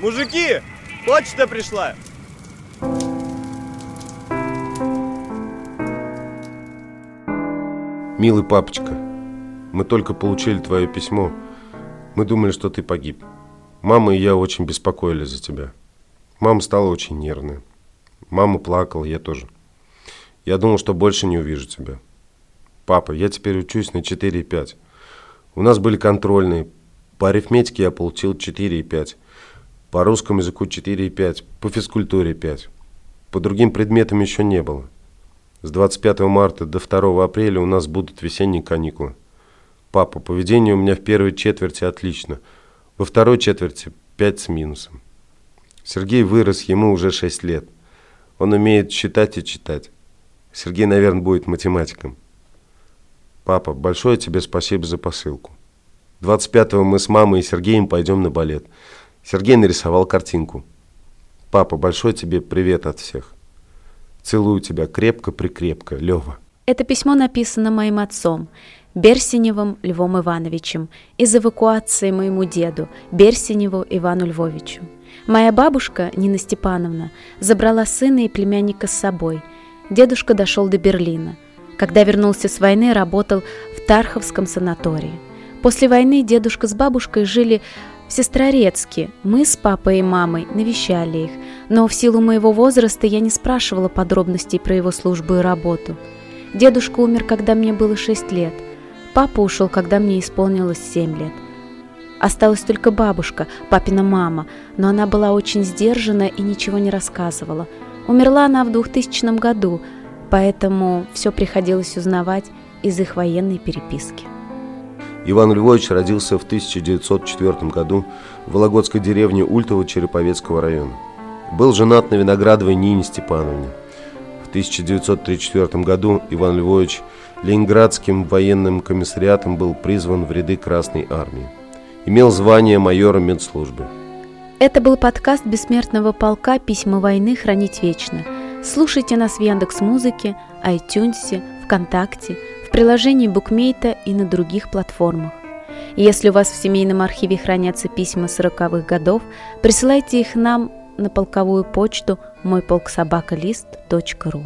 Мужики, почта пришла. Милый папочка, мы только получили твое письмо. Мы думали, что ты погиб. Мама и я очень беспокоились за тебя. Мама стала очень нервная. Мама плакала, я тоже. Я думал, что больше не увижу тебя. Папа, я теперь учусь на 4,5. У нас были контрольные. По арифметике я получил 4,5. По русскому языку 4,5. По физкультуре 5. По другим предметам еще не было. С 25 марта до 2 апреля у нас будут весенние каникулы. Папа, поведение у меня в первой четверти отлично. Во второй четверти 5 с минусом. Сергей вырос, ему уже 6 лет. Он умеет считать и читать. Сергей, наверное, будет математиком. Папа, большое тебе спасибо за посылку. 25-го мы с мамой и Сергеем пойдем на балет. Сергей нарисовал картинку. Папа, большой тебе привет от всех. Целую тебя крепко-прикрепко, Лева. Это письмо написано моим отцом, Берсеневым Львом Ивановичем, из эвакуации моему деду, Берсеневу Ивану Львовичу. Моя бабушка, Нина Степановна, забрала сына и племянника с собой. Дедушка дошел до Берлина. Когда вернулся с войны, работал в Тарховском санатории. После войны дедушка с бабушкой жили в Сестрорецке. Мы с папой и мамой навещали их, но в силу моего возраста я не спрашивала подробностей про его службу и работу. Дедушка умер, когда мне было 6 лет. Папа ушел, когда мне исполнилось 7 лет. Осталась только бабушка, папина мама, но она была очень сдержана и ничего не рассказывала. Умерла она в 2000 году, поэтому все приходилось узнавать из их военной переписки. Иван Львович родился в 1904 году в Вологодской деревне Ультово Череповецкого района. Был женат на Виноградовой Нине Степановне. В 1934 году Иван Львович Ленинградским военным комиссариатом был призван в ряды Красной Армии имел звание майора медслужбы. Это был подкаст Бессмертного полка «Письма войны хранить вечно». Слушайте нас в Яндекс Музыке, iTunes, ВКонтакте, в приложении Букмейта и на других платформах. Если у вас в семейном архиве хранятся письма 40-х годов, присылайте их нам на полковую почту мойполксобакалист.ру.